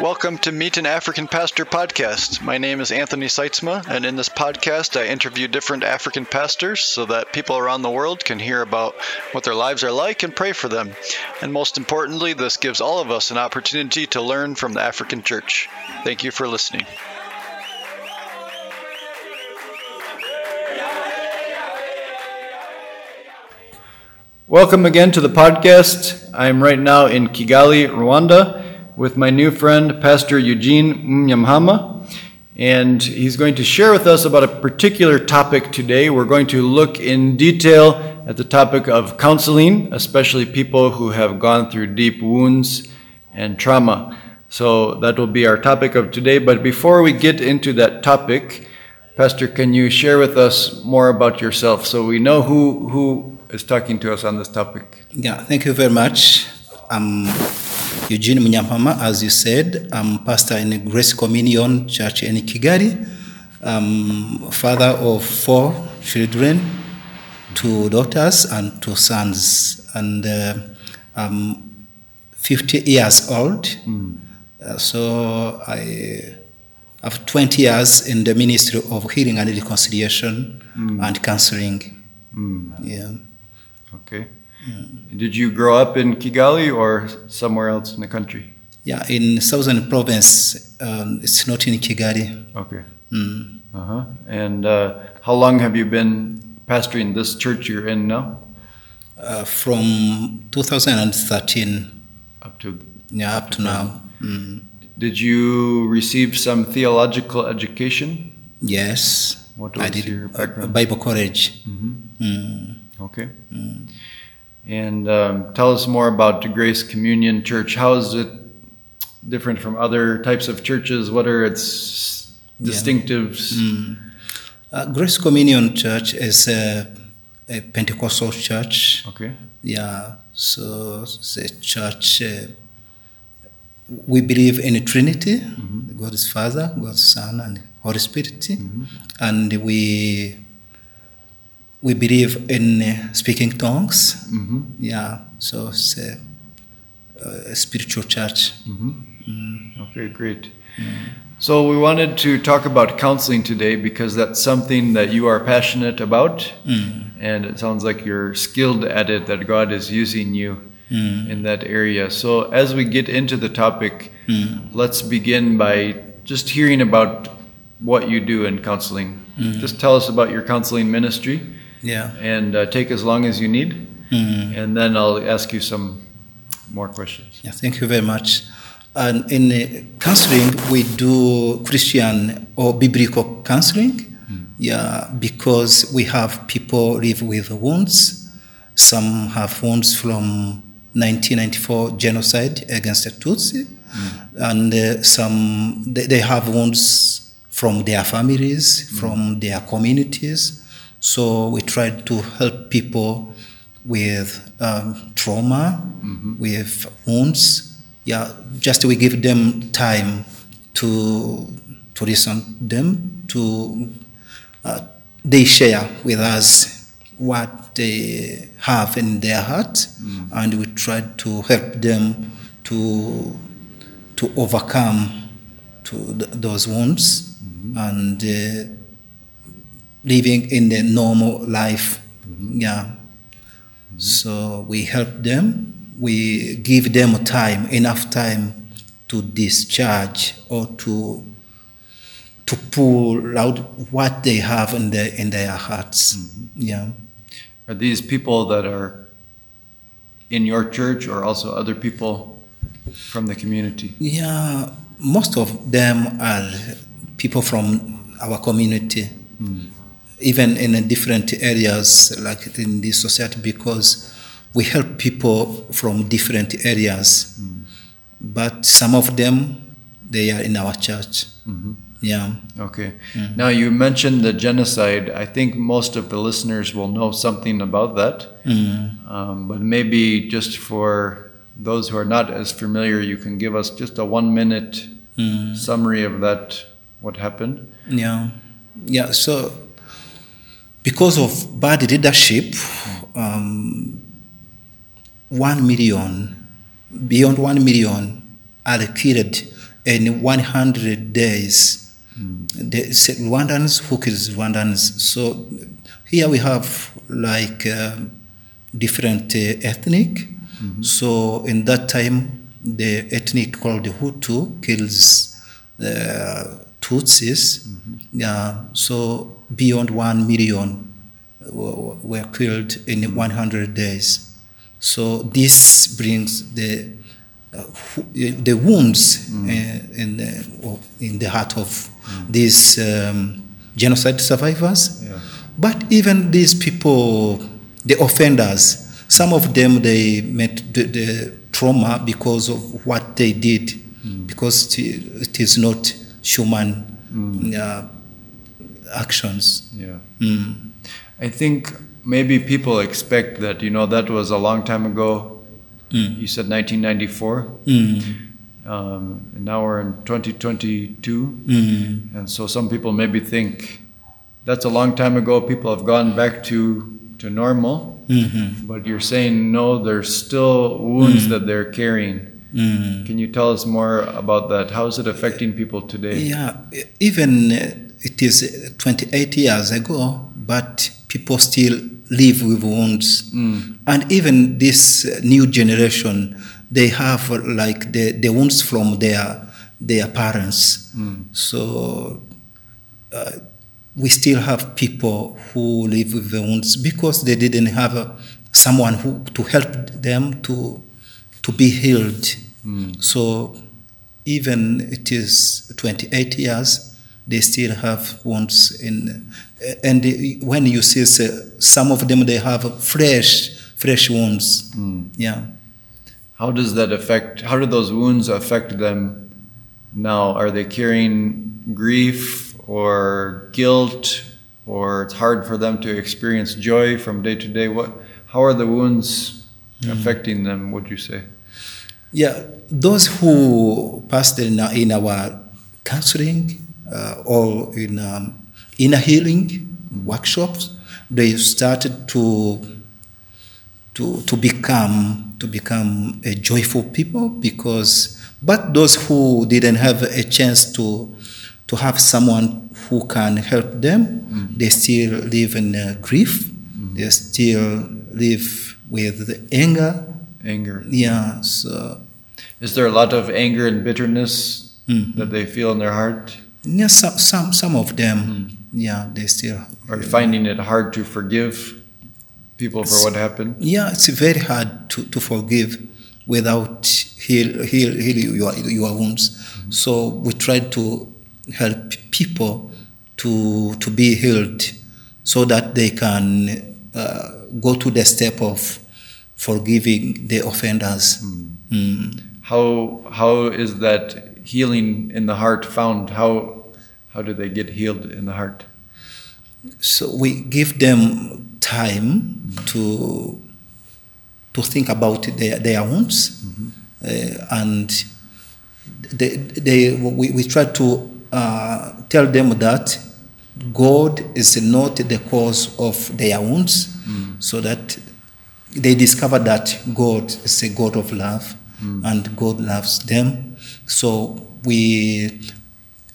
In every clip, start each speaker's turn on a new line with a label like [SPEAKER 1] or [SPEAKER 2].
[SPEAKER 1] Welcome to Meet an African Pastor podcast. My name is Anthony Seitzma, and in this podcast, I interview different African pastors so that people around the world can hear about what their lives are like and pray for them. And most importantly, this gives all of us an opportunity to learn from the African church. Thank you for listening. Welcome again to the podcast. I'm right now in Kigali, Rwanda, with my new friend, Pastor Eugene Munyampama, and he's going to share with us about a particular topic today. We're going to look in detail at the topic of counseling, especially people who have gone through deep wounds and trauma. So that will be our topic of today. But before we get into that topic, Pastor, can you share with us more about yourself so we know who who is talking to us on this topic?
[SPEAKER 2] Yeah, thank you very much. I'm Eugene Munyampama, as you said. I'm pastor in Grace Communion Church in Kigali. I'm father of four children, two daughters and two sons, and uh, I'm 50 years old. Uh, so I have 20 years in the ministry of healing and reconciliation and counseling. Yeah.
[SPEAKER 1] Okay. Did you grow up in Kigali or somewhere else in the country?
[SPEAKER 2] Yeah, in southern province, um, it's not in Kigali.
[SPEAKER 1] Okay.
[SPEAKER 2] Mm.
[SPEAKER 1] Uh huh. And uh, how long have you been pastoring this church you're in now?
[SPEAKER 2] Uh, from 2013
[SPEAKER 1] Up to.
[SPEAKER 2] yeah, up to now. Mm.
[SPEAKER 1] Did you receive some theological education?
[SPEAKER 2] Yes,
[SPEAKER 1] What
[SPEAKER 2] I
[SPEAKER 1] was
[SPEAKER 2] did
[SPEAKER 1] your
[SPEAKER 2] uh,
[SPEAKER 1] background?
[SPEAKER 2] Bible college.
[SPEAKER 1] Mm-hmm.
[SPEAKER 2] Mm.
[SPEAKER 1] Okay. And um, tell us more about the Grace Communion Church. How is it different from other types of churches? What are its
[SPEAKER 2] Yeah.
[SPEAKER 1] distinctives?
[SPEAKER 2] Mm. Uh, Grace Communion Church is a, a Pentecostal church.
[SPEAKER 1] Okay.
[SPEAKER 2] Yeah, so it's a church. Uh, we believe in a Trinity God is Father, God is Son, and Holy Spirit. And we we believe in uh, speaking tongues.
[SPEAKER 1] Mm-hmm.
[SPEAKER 2] Yeah, so it's a, a spiritual church.
[SPEAKER 1] Mm-hmm. Okay, great. So we wanted to talk about counseling today because that's something that you are passionate about, and it sounds like you're skilled at it. That God is using you in that area. So as we get into the topic, let's begin by just hearing about what you do in counseling. Just tell us about your counseling ministry,
[SPEAKER 2] Yeah.
[SPEAKER 1] and uh, take as long as you need, and then I'll ask you some more questions.
[SPEAKER 2] Yeah, thank you very much. And in uh, counseling, we do Christian or biblical counseling. Yeah, because we have people live with wounds. Some have wounds from 1994 genocide against the Tutsi, and uh, some they, they have wounds from their families, from their communities. So we try to help people with um, trauma, with wounds. Yeah, just we give them time to to listen them to uh, they share with us what they have in their heart, and we try to help them to to overcome to th- those wounds. And uh, living in the normal life. Mm-hmm. Yeah. Mm-hmm. So we help them. We give them time, enough time to discharge or to to pull out what they have in their in their hearts. Mm-hmm. Yeah.
[SPEAKER 1] Are these people that are in your church or also other people from the community?
[SPEAKER 2] Yeah. Most of them are people from our community, mm. Even in a different areas like in this society, because we help people from different areas. Mm-hmm. But some of them, they are in our church. Mm-hmm. Yeah.
[SPEAKER 1] Okay. Mm. Now you mentioned the genocide. I think most of the listeners will know something about that. Mm. Um, but maybe just for those who are not as familiar, you can give us just a one minute mm. summary of that, what happened.
[SPEAKER 2] Yeah, yeah. So, because of bad leadership, um, one million, beyond one million, are killed in 100 days. The s- Rwandans who kills Rwandans. So here we have like um, different uh, ethnic. So in that time, the ethnic called the Hutu kills the Tutsis. Yeah, so beyond one million were killed in 100 days. So this brings the uh, the wounds uh, in the, in the heart of these um, genocide survivors.
[SPEAKER 1] Yeah.
[SPEAKER 2] But even these people, the offenders, some of them they met the, the trauma because of what they did, because it- it is not human uh, actions.
[SPEAKER 1] Yeah.
[SPEAKER 2] Mm.
[SPEAKER 1] I think maybe people expect that, you know, that was a long time ago.
[SPEAKER 2] Mm.
[SPEAKER 1] You said 1994.
[SPEAKER 2] Mm.
[SPEAKER 1] Um, and now we're in 2022.
[SPEAKER 2] Mm.
[SPEAKER 1] And so some people maybe think that's a long time ago. People have gone back to, to normal.
[SPEAKER 2] Mhm.
[SPEAKER 1] But you're saying no, there's still wounds that they're carrying.
[SPEAKER 2] Mm.
[SPEAKER 1] Can you tell us more about that? How is it affecting people today?
[SPEAKER 2] Yeah, even uh, it is uh, 28 years ago, but people still live with wounds. And even this new generation, they have like the, the wounds from their their parents. So uh, we still have people who live with the wounds because they didn't have uh, someone who to help them to to be healed. So even it is 28 years, they still have wounds in, and when you see some of them, they have fresh, fresh wounds. Hmm. Yeah.
[SPEAKER 1] How does that affect, how do those wounds affect them now? Are they carrying grief or guilt or it's hard for them to experience joy from day to day? What, how are the wounds hmm. affecting them, would you say?
[SPEAKER 2] Yeah, those who passed in, in our counseling uh, or in um, inner healing workshops, they started to to to become to become a joyful people because. But those who didn't have a chance to to have someone who can help them, they still live in uh, grief. They still live with the anger.
[SPEAKER 1] Anger.
[SPEAKER 2] Yeah, so
[SPEAKER 1] Is there a lot of anger and bitterness
[SPEAKER 2] Mhm.
[SPEAKER 1] that they feel in their heart?
[SPEAKER 2] Yeah, some some some of them, yeah, they still.
[SPEAKER 1] Are finding it hard to forgive people for what happened?
[SPEAKER 2] Yeah, it's very hard to, to forgive without heal heal heal your your wounds. So we try to help people to to be healed, so that they can uh, go to the step of forgiving the offenders. Mm.
[SPEAKER 1] How how is that healing in the heart found? How how do they get healed in the heart?
[SPEAKER 2] So we give them time to to think about their, their wounds, uh, and they, they we, we try to uh, tell them that God is not the cause of their wounds, so that they discover that God is a God of love, and God loves them. So we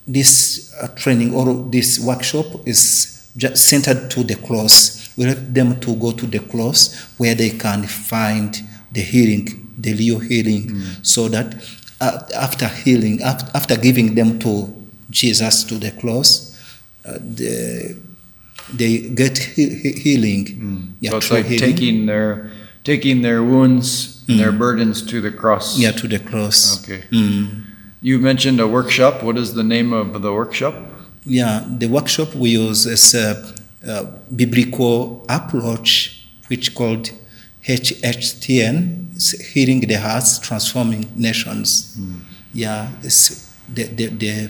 [SPEAKER 2] this uh, training or this workshop is just centered to the cross. We let them to go to the cross where they can find the healing, the real healing, so that uh, after healing, af- after giving them to Jesus to the cross, uh, the, they get he- he- healing. Yeah,
[SPEAKER 1] so it's like
[SPEAKER 2] healing.
[SPEAKER 1] taking their taking their wounds and their mm. burdens to the cross.
[SPEAKER 2] yeah to the cross.
[SPEAKER 1] Okay.
[SPEAKER 2] Mm.
[SPEAKER 1] You mentioned a workshop. What is the name of the workshop?
[SPEAKER 2] Yeah, the workshop we use is a, a biblical approach, which called HHTN, healing the hearts, transforming nations. Mm. Yeah, it's the, the, the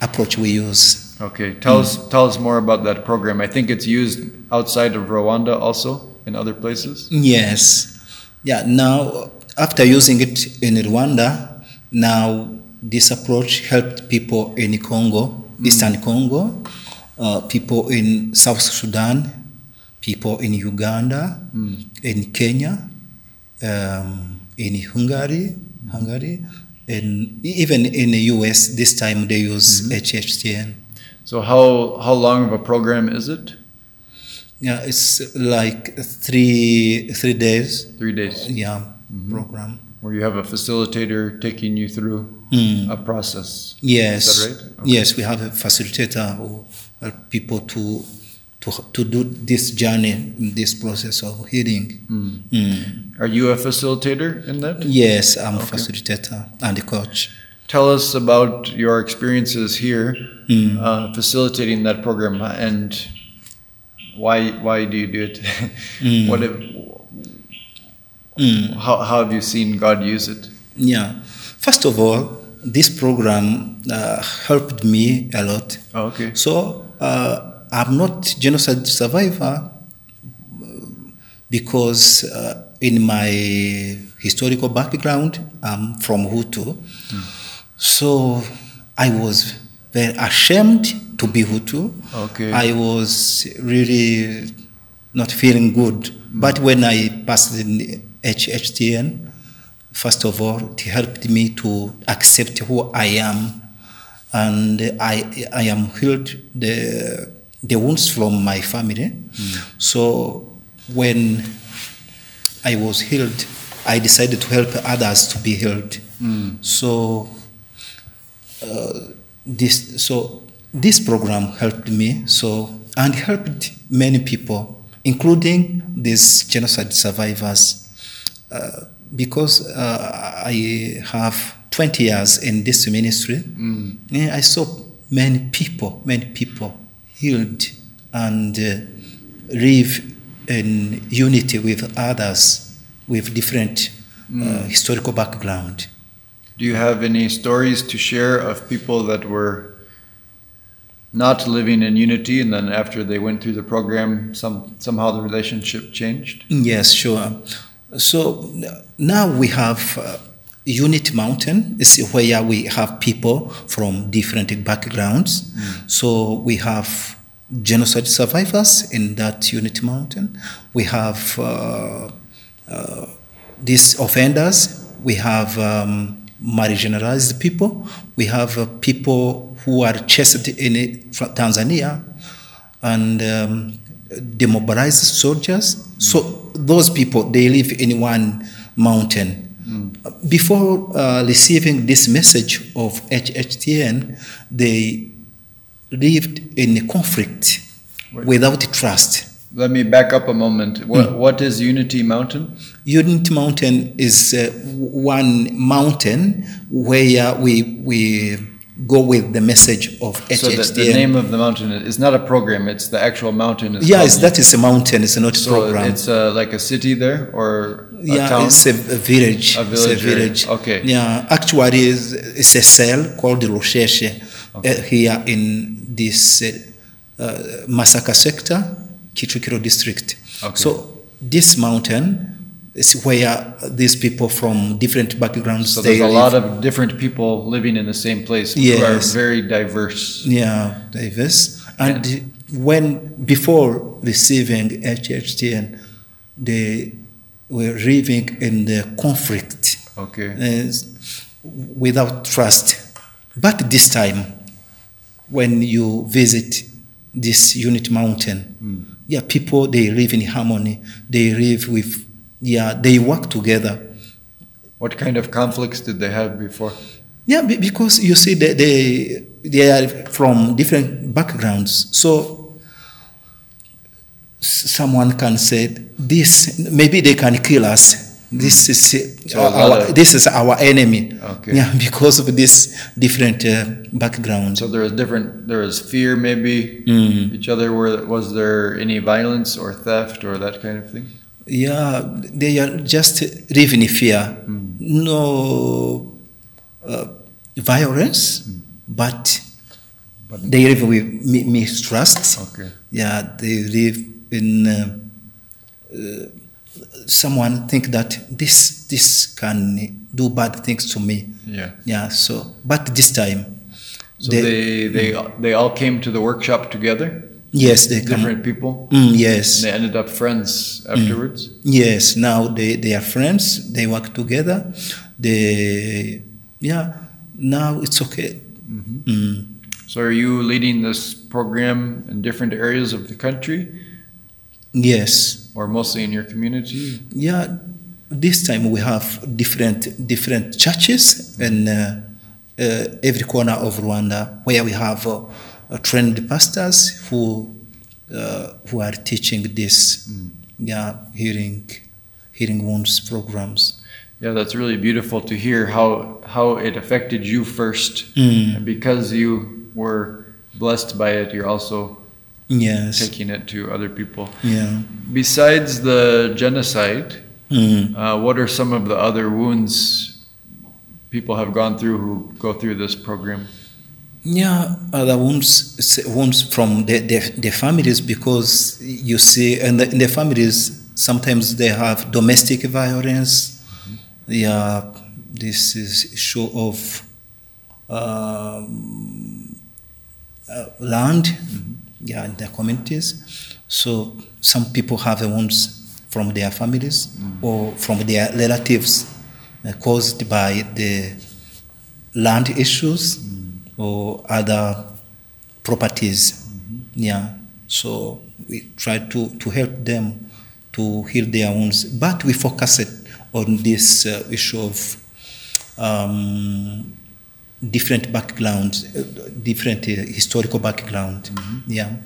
[SPEAKER 2] approach we use.
[SPEAKER 1] Okay. Tell mm. us tell us more about that program. I think it's used outside of Rwanda also in other places.
[SPEAKER 2] Yes. Yeah, now after using it in Rwanda, now this approach helped people in Congo, Eastern Congo, uh, people in South Sudan, people in Uganda, in Kenya, um, in Hungary, Hungary, And even in the US, this time they use HHTN.
[SPEAKER 1] So how how long of a program is it?
[SPEAKER 2] Yeah, it's like three three days.
[SPEAKER 1] Three days,
[SPEAKER 2] Yeah, program.
[SPEAKER 1] where you have a facilitator taking you through
[SPEAKER 2] Mm.
[SPEAKER 1] a process.
[SPEAKER 2] Yes.
[SPEAKER 1] Is that right? Okay.
[SPEAKER 2] Yes, we have a facilitator who help people to to to do this journey, this process of healing. Mm.
[SPEAKER 1] Are you a facilitator in that?
[SPEAKER 2] Yes, I'm a facilitator and a coach.
[SPEAKER 1] Tell us about your experiences here
[SPEAKER 2] Mm.
[SPEAKER 1] uh, facilitating that program and why why do you do it?
[SPEAKER 2] Mm.
[SPEAKER 1] what if,
[SPEAKER 2] Mm.
[SPEAKER 1] how, how have you seen God use it?
[SPEAKER 2] Yeah. First of all, this program uh, helped me a lot.
[SPEAKER 1] Oh, okay.
[SPEAKER 2] So uh, I'm not genocide survivor because uh, in my historical background I'm from Hutu. So I was very ashamed to be Hutu.
[SPEAKER 1] Okay.
[SPEAKER 2] I was really not feeling good. But when I passed in HHTN, first of all, it helped me to accept who I am, and I I am healed the the wounds from my family. So when I was healed, I decided to help others to be healed. So uh, this so this program helped me so and helped many people including these genocide survivors uh, because uh, i have 20 years in this ministry. Yeah, i saw many people many people healed and uh, live in unity with others with different uh, historical background.
[SPEAKER 1] Do you have any stories to share of people that were not living in unity and then after they went through the program some somehow the relationship changed?
[SPEAKER 2] Yes, sure. So now we have uh, Unity Mountain, is where we have people from different backgrounds. So we have genocide survivors in that Unity Mountain. We have uh, uh, these offenders. We have um, marginalized people. We have uh, people who are chased in Tanzania and um, demobilized soldiers. So those people they live in one mountain. Before uh, receiving this message of HHTN, they lived in a conflict
[SPEAKER 1] Wait.
[SPEAKER 2] without trust.
[SPEAKER 1] Let me back up a moment. What, what is Unity Mountain?
[SPEAKER 2] Unity Mountain is uh, one mountain where we we go with the message of
[SPEAKER 1] So the, the name of the mountain is not a program, it's the actual mountain. Is
[SPEAKER 2] yes,
[SPEAKER 1] called
[SPEAKER 2] that is a mountain. It's not a
[SPEAKER 1] So
[SPEAKER 2] program.
[SPEAKER 1] it's uh, like a city there or a
[SPEAKER 2] yeah,
[SPEAKER 1] town?
[SPEAKER 2] it's a, a village.
[SPEAKER 1] A
[SPEAKER 2] It's a
[SPEAKER 1] village. Okay.
[SPEAKER 2] Yeah, actually, it's, it's a cell called Rusheshe uh, here in this uh, uh, Masaka sector, Kicukiro district.
[SPEAKER 1] Okay.
[SPEAKER 2] So this mountain where these people from different backgrounds
[SPEAKER 1] So there's a lot of different people living in the same place who are very diverse.
[SPEAKER 2] Yeah, diverse. And when before receiving HHTN, they were living in the conflict
[SPEAKER 1] Okay.
[SPEAKER 2] uh, without trust. But this time, when you visit this Unity Mountain, yeah, people they live in harmony. They live with, yeah, they work together.
[SPEAKER 1] What kind of conflicts did they have before?
[SPEAKER 2] Yeah, because you see, they, they, they are from different backgrounds. So someone can say, this, maybe they can kill us. This is,
[SPEAKER 1] So a
[SPEAKER 2] our,
[SPEAKER 1] of-
[SPEAKER 2] this is our enemy.
[SPEAKER 1] Okay.
[SPEAKER 2] Yeah, because of this different uh, background.
[SPEAKER 1] So there was different. There was fear, maybe
[SPEAKER 2] Mm.
[SPEAKER 1] each other. Were was there any violence or theft or that kind of thing?
[SPEAKER 2] Yeah, they are just living in fear. No uh, violence, but
[SPEAKER 1] But-
[SPEAKER 2] they live with mi- mistrust.
[SPEAKER 1] Okay.
[SPEAKER 2] Yeah, they live in. Uh, uh, someone think that this this can do bad things to me.
[SPEAKER 1] Yeah.
[SPEAKER 2] Yeah. So, but this time,
[SPEAKER 1] So they they they all came to the workshop together.
[SPEAKER 2] Yes they come.
[SPEAKER 1] Different people.
[SPEAKER 2] Mm, yes.
[SPEAKER 1] And they ended up friends afterwards.
[SPEAKER 2] Yes, now they, they are friends, they work together, they yeah, now it's okay. Mm.
[SPEAKER 1] So are you leading this program in different areas of the country
[SPEAKER 2] Yes,
[SPEAKER 1] or mostly in your community?
[SPEAKER 2] yeah. This time we have different different churches in uh, uh, every corner of Rwanda where we have uh, trained pastors who uh, who are teaching this yeah hearing hearing wounds programs.
[SPEAKER 1] Yeah, that's really beautiful to hear how how it affected you first.
[SPEAKER 2] Mm.
[SPEAKER 1] And because you were blessed by it, you're also
[SPEAKER 2] Yes.
[SPEAKER 1] taking it to other people.
[SPEAKER 2] Yeah.
[SPEAKER 1] Besides the genocide,
[SPEAKER 2] Mm.
[SPEAKER 1] uh, what are some of the other wounds people have gone through who go through this program?
[SPEAKER 2] Yeah, other wounds, from the, the, the families because you see, and the, in the families, sometimes they have domestic violence. Yeah, this is issue of um, uh, land, yeah, in the communities. So some people have the wounds from their families or from their relatives uh, caused by the land issues or other properties. Yeah. So we try to, to help them to heal their wounds, but we focus it on this uh, issue of um, different backgrounds, uh, different uh, historical background. Yeah.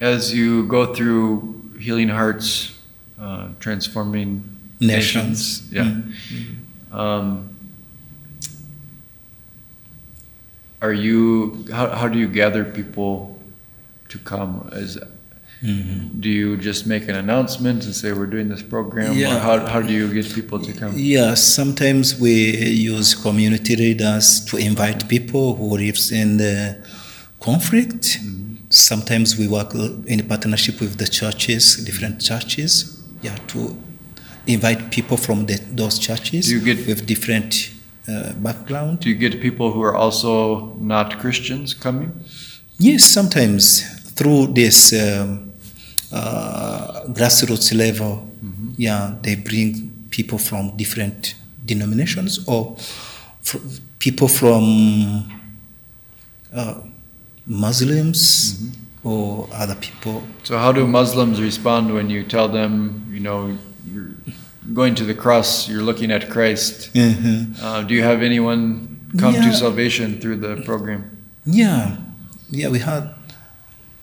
[SPEAKER 1] As you go through Healing Hearts, uh, Transforming
[SPEAKER 2] Nations.
[SPEAKER 1] Nations, yeah. Um, are you, how, how do you gather people to come? Is, mm-hmm. do you just make an announcement and say we're doing this program? Or
[SPEAKER 2] Yeah.
[SPEAKER 1] how, how do you get people to come?
[SPEAKER 2] Yeah, sometimes we use community leaders to invite people who lives in the conflict. Mm-hmm. Sometimes we work in partnership with the churches, different churches, yeah, to invite people from the, those churches
[SPEAKER 1] Do you get-
[SPEAKER 2] with different uh, background.
[SPEAKER 1] Do you get people who are also not Christians coming?
[SPEAKER 2] Yes, sometimes through this um, uh, grassroots level, yeah, they bring people from different denominations or fr- people from uh, Muslims or other people.
[SPEAKER 1] So how do Muslims respond when you tell them, you know, you're going to the cross, you're looking at Christ? Uh, do you have anyone come
[SPEAKER 2] Yeah.
[SPEAKER 1] to salvation through the program?
[SPEAKER 2] Yeah, yeah, we had.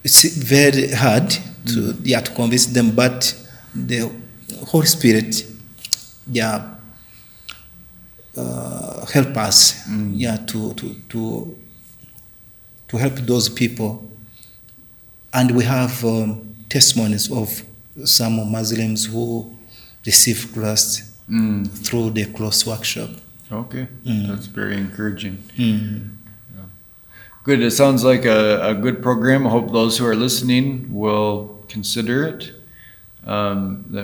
[SPEAKER 2] It's very hard to yeah to convince them, but the Holy Spirit, yeah, uh, help us, yeah, to to to to help those people, and we have um, testimonies of some Muslims who receive Christ
[SPEAKER 1] Mm,
[SPEAKER 2] through the cross workshop.
[SPEAKER 1] okay,
[SPEAKER 2] Mm.
[SPEAKER 1] that's very encouraging.
[SPEAKER 2] Mm.
[SPEAKER 1] Good. It sounds like a, a good program. I hope those who are listening will consider it. Um, the,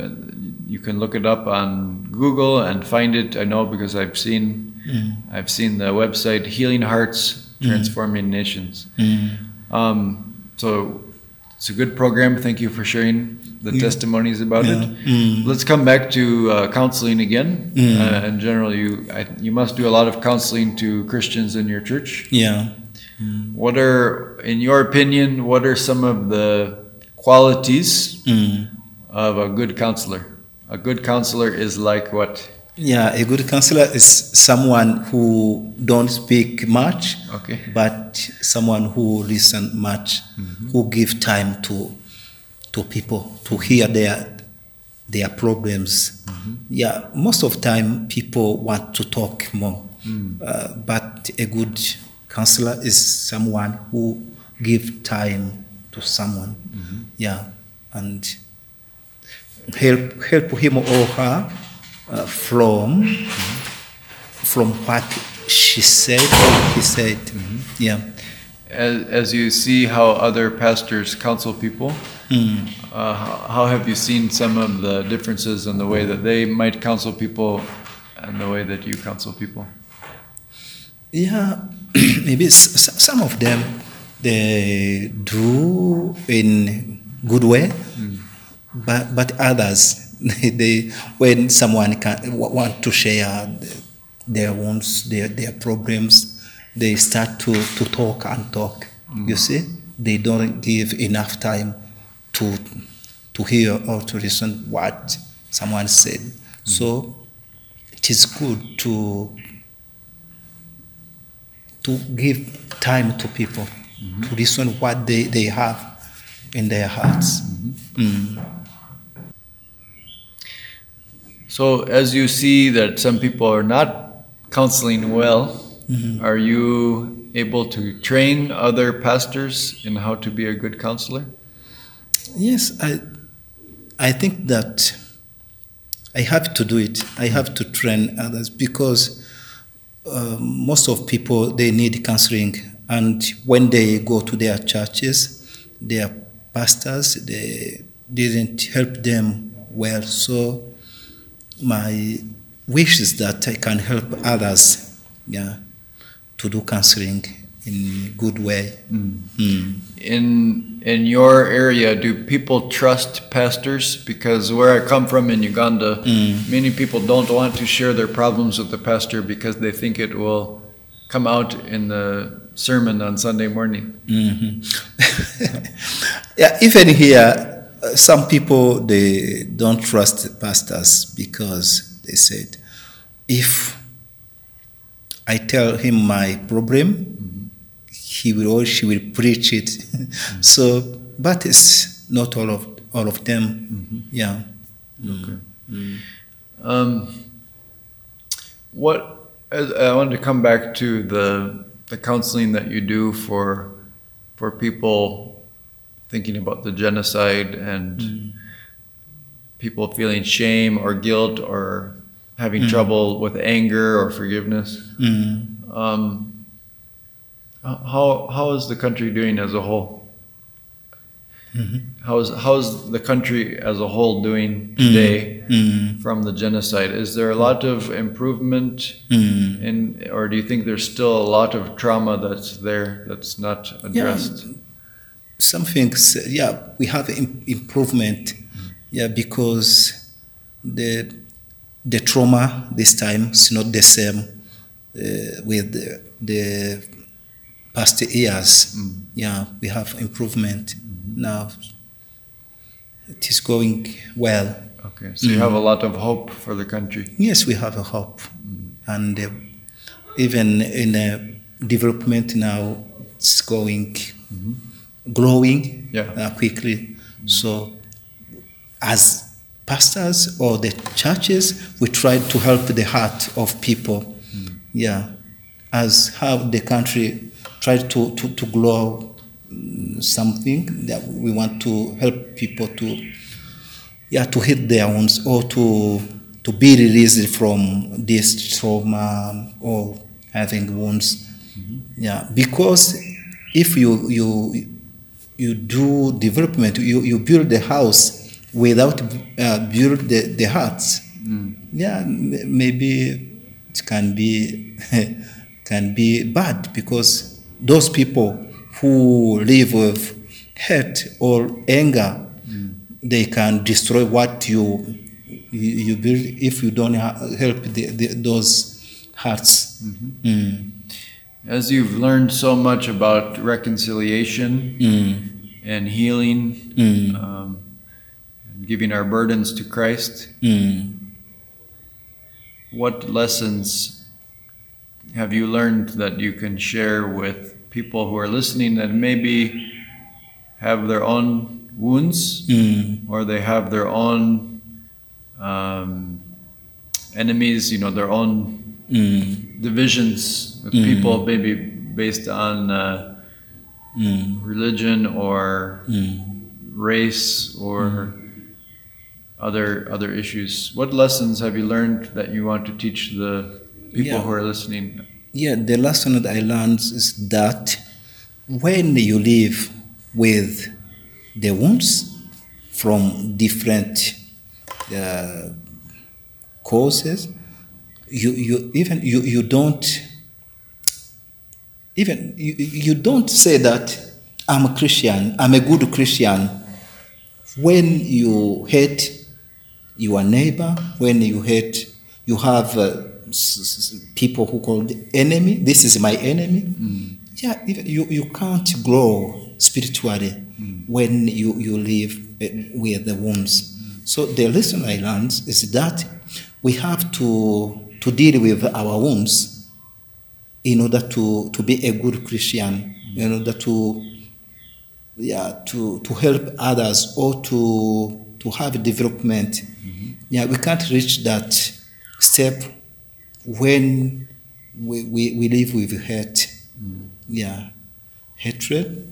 [SPEAKER 1] you can look it up on Google and find it. I know because I've seen
[SPEAKER 2] Mm.
[SPEAKER 1] I've seen the website Healing Hearts Transforming Nations.
[SPEAKER 2] Mm.
[SPEAKER 1] Um, so it's a good program. Thank you for sharing the
[SPEAKER 2] Yeah.
[SPEAKER 1] testimonies about
[SPEAKER 2] Yeah.
[SPEAKER 1] it.
[SPEAKER 2] Mm.
[SPEAKER 1] Let's come back to uh, counseling again.
[SPEAKER 2] Mm.
[SPEAKER 1] Uh, in general, you I, you must do a lot of counseling to Christians in your church.
[SPEAKER 2] Yeah.
[SPEAKER 1] What are, in your opinion, what are some of the qualities
[SPEAKER 2] Mm.
[SPEAKER 1] of a good counselor? A good counselor is like what?
[SPEAKER 2] Yeah, a good counselor is someone who don't speak much,
[SPEAKER 1] Okay.
[SPEAKER 2] but someone who listen much, mm-hmm. who give time to to people to hear their their problems. Mm-hmm. Yeah, most of time people want to talk more, mm. uh, but a good counselor is someone who give time to someone. Mm-hmm. Yeah, and help help him or her uh, from from what she said he said. Yeah.
[SPEAKER 1] As, as you see how other pastors counsel people,
[SPEAKER 2] Mm.
[SPEAKER 1] uh, how, how have you seen some of the differences in the way that they might counsel people and the way that you counsel people?
[SPEAKER 2] Yeah, maybe some of them they do in good way, but but others they when someone can want to share their wounds, their their problems, they start to to talk and talk. You mm. see, they don't give enough time to to hear or to listen what someone said. Mm. So it is good to to give time to people to mm-hmm. listen what they, they have in their hearts. Mm-hmm. Mm.
[SPEAKER 1] So, as you see that some people are not counseling well, are you able to train other pastors in how to be a good counselor?
[SPEAKER 2] Yes, I I think that I have to do it. I have to train others because uh, most of people they need counseling, and when they go to their churches, their pastors they didn't help them well. So my wish is that I can help others, yeah, to do counseling in a good way. Mm.
[SPEAKER 1] In in your area, do people trust pastors? Because where I come from in Uganda, many people don't want to share their problems with the pastor because they think it will come out in the sermon on Sunday morning.
[SPEAKER 2] Mhm. yeah, even here, some people they don't trust pastors because they said, if I tell him my problem, he will or she will preach it. so, but it's not all of all of them. Yeah.
[SPEAKER 1] Um, what I wanted to come back to the the counseling that you do for for people thinking about the genocide and people feeling shame or guilt or having trouble with anger or forgiveness.
[SPEAKER 2] Mm.
[SPEAKER 1] Um, how how is the country doing as a whole? How is how's the country as a whole doing today
[SPEAKER 2] Mm.
[SPEAKER 1] from the genocide? Is there a lot of improvement
[SPEAKER 2] Mm.
[SPEAKER 1] in, or do you think there's still a lot of trauma that's there that's not addressed?
[SPEAKER 2] Some things, yeah, we have improvement, yeah, because the the trauma this time is not the same uh, with the, the past years. Yeah, we have improvement now. It is going well.
[SPEAKER 1] Okay, so you have a lot of hope for the country.
[SPEAKER 2] Yes, we have a hope, and uh, even in uh, development now, it's going growing
[SPEAKER 1] Yeah.
[SPEAKER 2] uh, quickly. So, as pastors or the churches, we try to help the heart of people. Yeah, as how the country tried to to, to grow mm, something that we want to help people to yeah to hit their wounds or to to be released from this trauma or having wounds yeah because if you you you do development you, you build the house without uh, build the, the hearts yeah m- maybe it can be can be bad because those people who live with hate or anger they can destroy what you you, you build if you don't ha- help the, the, those hearts. Mm.
[SPEAKER 1] As you've learned so much about reconciliation
[SPEAKER 2] Mm.
[SPEAKER 1] and healing,
[SPEAKER 2] Mm.
[SPEAKER 1] um, and giving our burdens to Christ,
[SPEAKER 2] Mm.
[SPEAKER 1] what lessons have you learned that you can share with people who are listening that maybe have their own wounds
[SPEAKER 2] Mm.
[SPEAKER 1] or they have their own um, enemies, you know, their own
[SPEAKER 2] Mm.
[SPEAKER 1] divisions with people, maybe based on uh,
[SPEAKER 2] Mm.
[SPEAKER 1] religion or
[SPEAKER 2] Mm.
[SPEAKER 1] race or other other issues. What lessons have you learned that you want to teach the people
[SPEAKER 2] Yeah.
[SPEAKER 1] who are listening?
[SPEAKER 2] Yeah, the lesson that I learned is that when you live with the wounds from different uh, causes, you, you even you, you don't even you, you don't say that I'm a Christian, I'm a good Christian when you hate your neighbor, when you hate, you have uh, people who call the enemy. This is my enemy. Yeah, if- you, you can't grow spiritually when you, you live uh, with the wounds. So the lesson I learned is that we have to, to deal with our wounds in order to, to be a good Christian, in order to yeah, to, to help others or to, to have development. Yeah, we can't reach that step when we, we, we live with hate. Yeah, hatred,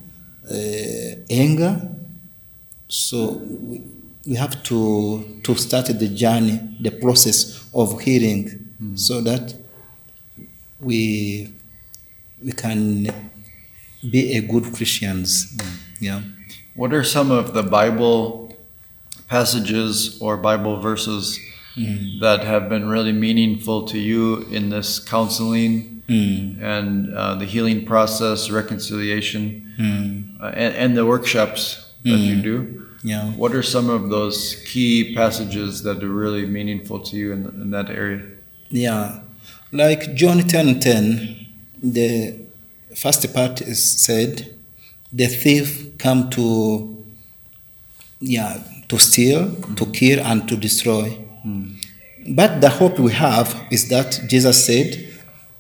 [SPEAKER 2] uh, anger. So we, we have to, to start the journey, the process of healing, so that we, we can be a good Christians. Yeah.
[SPEAKER 1] What are some of the Bible passages or Bible verses that have been really meaningful to you in this counseling
[SPEAKER 2] Mm.
[SPEAKER 1] and uh, the healing process, reconciliation,
[SPEAKER 2] Mm.
[SPEAKER 1] uh, and, and the workshops that you do?
[SPEAKER 2] Yeah.
[SPEAKER 1] What are some of those key passages that are really meaningful to you in, in that area?
[SPEAKER 2] Yeah. Like John 10 10, the first part is said, the thief come to yeah, to steal, to kill, and to destroy. Hmm. But the hope we have is that Jesus said,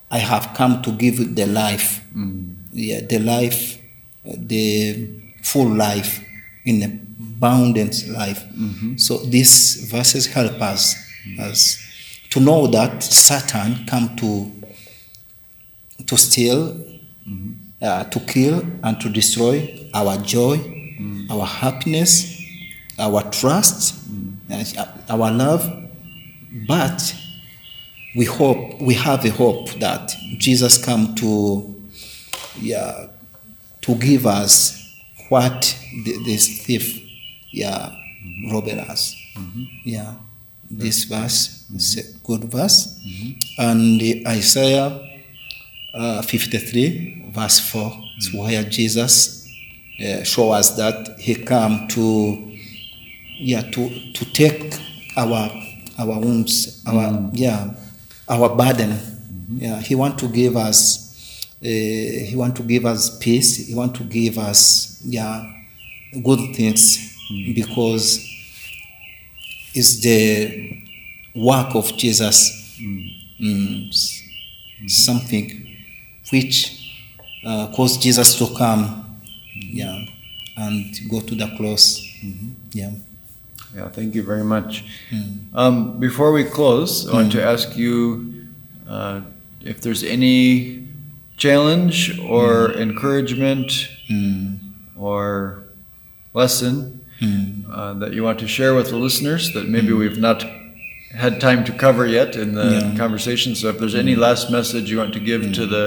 [SPEAKER 2] I have come to give the life. Hmm. Yeah, the life, the full life, in abundance life. Mm-hmm. So these verses help us as to know that Satan come to to steal, uh, to kill, and to destroy our joy, our happiness, our trust, uh, our love. But we hope we have a hope that Jesus come to yeah to give us what the, this thief yeah robbed us. Yeah this verse is a good verse. And Isaiah uh, 53 verse 4 is where Jesus uh, show us that he come to yeah to to take our our wounds our yeah our burden. Yeah he want to give us uh, he want to give us peace. He want to give us yeah good things. Because it's the work of jesus. Mm, s- something which uh, caused jesus to come. Yeah. And go to the cross. Yeah.
[SPEAKER 1] Yeah, thank you very much. Um, before we close, I want to ask you uh, if there's any challenge or encouragement
[SPEAKER 2] Mm,
[SPEAKER 1] or lesson
[SPEAKER 2] mm,
[SPEAKER 1] uh, that you want to share with the listeners that maybe we've not had time to cover yet in the
[SPEAKER 2] Yeah.
[SPEAKER 1] conversation. So if there's any last message you want to give to the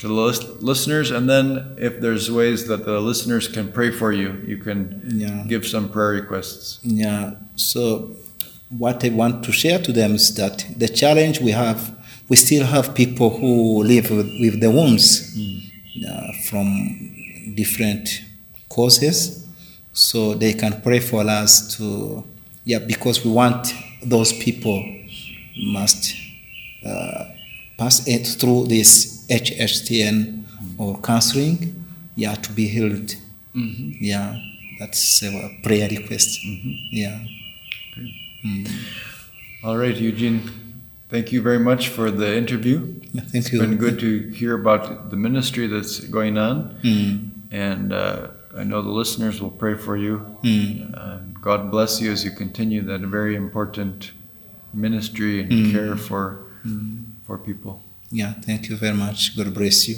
[SPEAKER 1] to the lis- listeners, and then if there's ways that the listeners can pray for you, you can
[SPEAKER 2] yeah
[SPEAKER 1] give some prayer requests.
[SPEAKER 2] Yeah. So what I want to share to them is that the challenge we have, we still have people who live with, with the wounds uh, from different causes. So they can pray for us to, yeah, because we want those people must uh, pass it through this HHTN or counseling, yeah, to be healed. Yeah, that's a prayer request. Yeah.
[SPEAKER 1] All right, Eugene. Thank you very much for the interview.
[SPEAKER 2] Yeah, Thank
[SPEAKER 1] It's
[SPEAKER 2] you.
[SPEAKER 1] been good to hear about the ministry that's going on,
[SPEAKER 2] Mm,
[SPEAKER 1] and uh, I know the listeners will pray for you.
[SPEAKER 2] mm,
[SPEAKER 1] Uh, God bless you as you continue that very important ministry and
[SPEAKER 2] Mm.
[SPEAKER 1] care for
[SPEAKER 2] mm.
[SPEAKER 1] for people.
[SPEAKER 2] Yeah, thank you very much. God bless you.